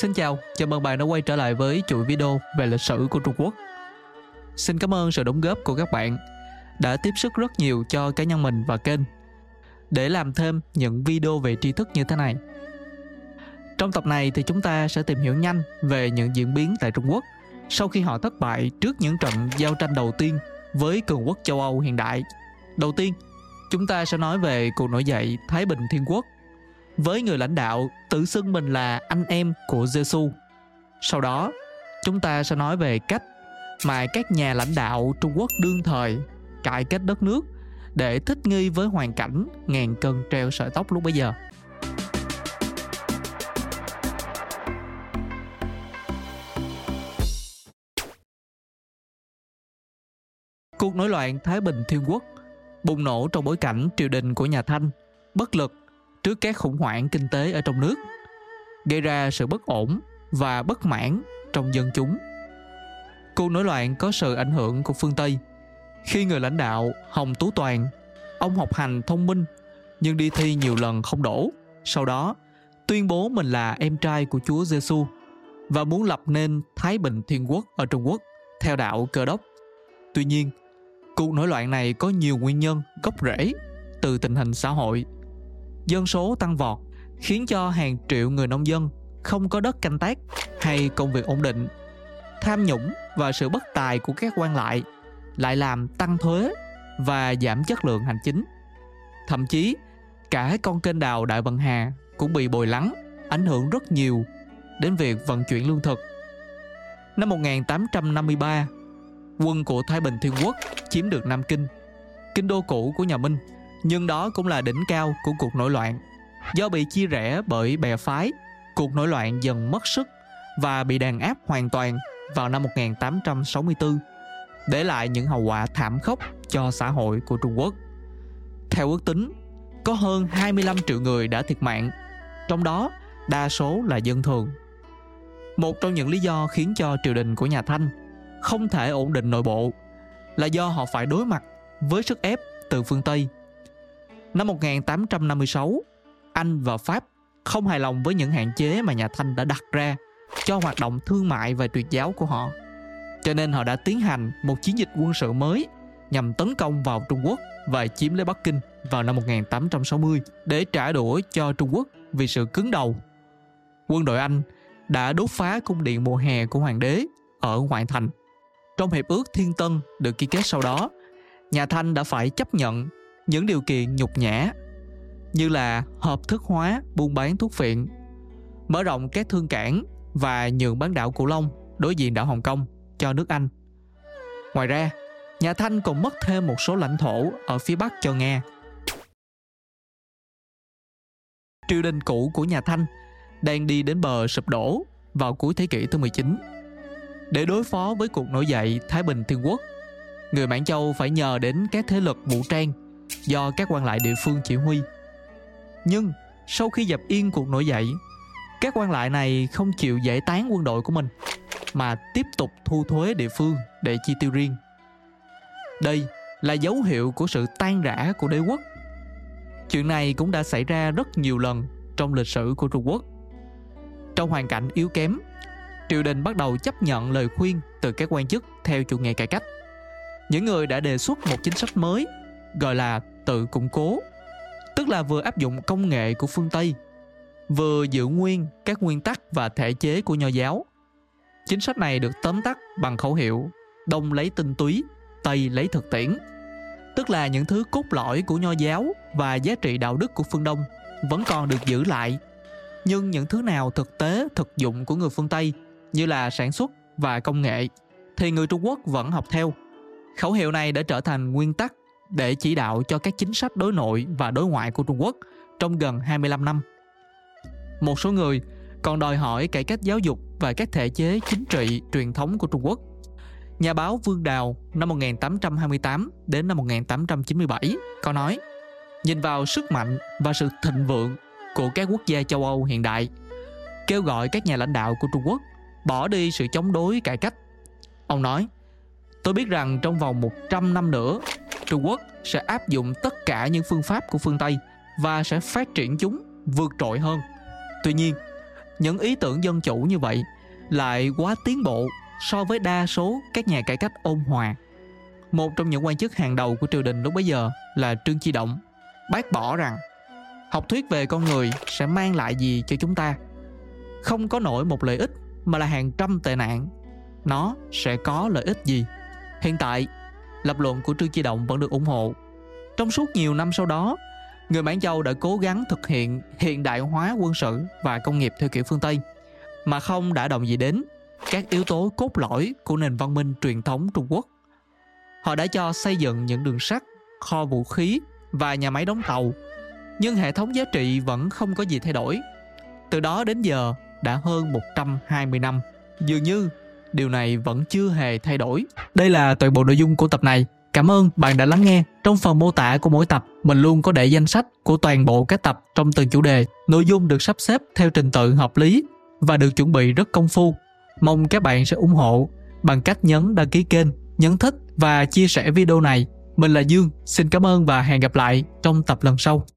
Xin chào, chào mừng bạn đã quay trở lại với chuỗi video về lịch sử của Trung Quốc. Xin cảm ơn sự đóng góp của các bạn đã tiếp sức rất nhiều cho cá nhân mình và kênh để làm thêm những video về tri thức như thế này. Trong tập này thì chúng ta sẽ tìm hiểu nhanh về những diễn biến tại Trung Quốc sau khi họ thất bại trước những trận giao tranh đầu tiên với cường quốc châu Âu hiện đại. Đầu tiên, chúng ta sẽ nói về cuộc nổi dậy Thái Bình Thiên Quốc với người lãnh đạo tự xưng mình là anh em của Giêsu. Sau đó, chúng ta sẽ nói về cách mà các nhà lãnh đạo Trung Quốc đương thời cải cách đất nước để thích nghi với hoàn cảnh ngàn cân treo sợi tóc lúc bấy giờ. Cuộc nổi loạn Thái Bình Thiên Quốc bùng nổ trong bối cảnh triều đình của nhà Thanh bất lực trước các khủng hoảng kinh tế ở trong nước, gây ra sự bất ổn và bất mãn trong dân chúng. Cuộc nổi loạn có sự ảnh hưởng của phương Tây khi người lãnh đạo Hồng Tú Toàn, ông học hành thông minh nhưng đi thi nhiều lần không đổ, sau đó tuyên bố mình là em trai của Chúa Giêsu và muốn lập nên Thái Bình Thiên Quốc ở Trung Quốc theo đạo Cơ đốc. Tuy nhiên, cuộc nổi loạn này có nhiều nguyên nhân gốc rễ từ tình hình xã hội dân số tăng vọt, khiến cho hàng triệu người nông dân không có đất canh tác hay công việc ổn định. Tham nhũng và sự bất tài của các quan lại lại làm tăng thuế và giảm chất lượng hành chính. Thậm chí, cả con kênh đào đại vận hà cũng bị bồi lắng, ảnh hưởng rất nhiều đến việc vận chuyển lương thực. Năm 1853 quân của Thái Bình Thiên Quốc chiếm được Nam Kinh kinh đô cũ của nhà Minh nhưng đó cũng là đỉnh cao của cuộc nổi loạn. Do bị chia rẽ bởi bè phái, cuộc nổi loạn dần mất sức và bị đàn áp hoàn toàn vào năm 1864, để lại những hậu quả thảm khốc cho xã hội của Trung Quốc. Theo ước tính, có hơn 25 triệu người đã thiệt mạng, trong đó đa số là dân thường. Một trong những lý do khiến cho triều đình của nhà Thanh không thể ổn định nội bộ là do họ phải đối mặt với sức ép từ phương Tây Năm 1856, Anh và Pháp không hài lòng với những hạn chế mà nhà Thanh đã đặt ra cho hoạt động thương mại và truyền giáo của họ. Cho nên họ đã tiến hành một chiến dịch quân sự mới nhằm tấn công vào Trung Quốc và chiếm lấy Bắc Kinh vào năm 1860 để trả đũa cho Trung Quốc vì sự cứng đầu. Quân đội Anh đã đốt phá cung điện mùa hè của hoàng đế ở ngoại thành. Trong hiệp ước Thiên Tân được ký kết sau đó, nhà Thanh đã phải chấp nhận những điều kiện nhục nhã như là hợp thức hóa buôn bán thuốc phiện, mở rộng các thương cảng và nhượng bán đảo Cửu Long đối diện đảo Hồng Kông cho nước Anh. Ngoài ra, nhà Thanh còn mất thêm một số lãnh thổ ở phía Bắc cho Nga. Triều đình cũ của nhà Thanh đang đi đến bờ sụp đổ vào cuối thế kỷ thứ 19. Để đối phó với cuộc nổi dậy Thái Bình Thiên Quốc, người Mãn Châu phải nhờ đến các thế lực vũ trang do các quan lại địa phương chỉ huy. Nhưng sau khi dập yên cuộc nổi dậy, các quan lại này không chịu giải tán quân đội của mình mà tiếp tục thu thuế địa phương để chi tiêu riêng. Đây là dấu hiệu của sự tan rã của đế quốc. Chuyện này cũng đã xảy ra rất nhiều lần trong lịch sử của Trung Quốc. Trong hoàn cảnh yếu kém, triều đình bắt đầu chấp nhận lời khuyên từ các quan chức theo chủ nghĩa cải cách. Những người đã đề xuất một chính sách mới gọi là tự củng cố, tức là vừa áp dụng công nghệ của phương tây, vừa giữ nguyên các nguyên tắc và thể chế của nho giáo. Chính sách này được tóm tắt bằng khẩu hiệu đông lấy tinh túy, tây lấy thực tiễn, tức là những thứ cốt lõi của nho giáo và giá trị đạo đức của phương đông vẫn còn được giữ lại. Nhưng những thứ nào thực tế, thực dụng của người phương tây, như là sản xuất và công nghệ, thì người trung quốc vẫn học theo. Khẩu hiệu này đã trở thành nguyên tắc để chỉ đạo cho các chính sách đối nội và đối ngoại của Trung Quốc trong gần 25 năm. Một số người còn đòi hỏi cải cách giáo dục và các thể chế chính trị truyền thống của Trung Quốc. Nhà báo Vương Đào năm 1828 đến năm 1897 có nói nhìn vào sức mạnh và sự thịnh vượng của các quốc gia châu Âu hiện đại, kêu gọi các nhà lãnh đạo của Trung Quốc bỏ đi sự chống đối cải cách. Ông nói, tôi biết rằng trong vòng 100 năm nữa, Trung Quốc sẽ áp dụng tất cả những phương pháp của phương Tây và sẽ phát triển chúng vượt trội hơn. Tuy nhiên, những ý tưởng dân chủ như vậy lại quá tiến bộ so với đa số các nhà cải cách ôn hòa. Một trong những quan chức hàng đầu của triều đình lúc bấy giờ là Trương Chi Động, bác bỏ rằng học thuyết về con người sẽ mang lại gì cho chúng ta. Không có nổi một lợi ích mà là hàng trăm tệ nạn. Nó sẽ có lợi ích gì? Hiện tại, lập luận của Trương Chi Động vẫn được ủng hộ. Trong suốt nhiều năm sau đó, người Mãn Châu đã cố gắng thực hiện hiện đại hóa quân sự và công nghiệp theo kiểu phương Tây, mà không đã động gì đến các yếu tố cốt lõi của nền văn minh truyền thống Trung Quốc. Họ đã cho xây dựng những đường sắt, kho vũ khí và nhà máy đóng tàu, nhưng hệ thống giá trị vẫn không có gì thay đổi. Từ đó đến giờ đã hơn 120 năm, dường như điều này vẫn chưa hề thay đổi. Đây là toàn bộ nội dung của tập này. Cảm ơn bạn đã lắng nghe. Trong phần mô tả của mỗi tập, mình luôn có để danh sách của toàn bộ các tập trong từng chủ đề. Nội dung được sắp xếp theo trình tự hợp lý và được chuẩn bị rất công phu. Mong các bạn sẽ ủng hộ bằng cách nhấn đăng ký kênh, nhấn thích và chia sẻ video này. Mình là Dương, xin cảm ơn và hẹn gặp lại trong tập lần sau.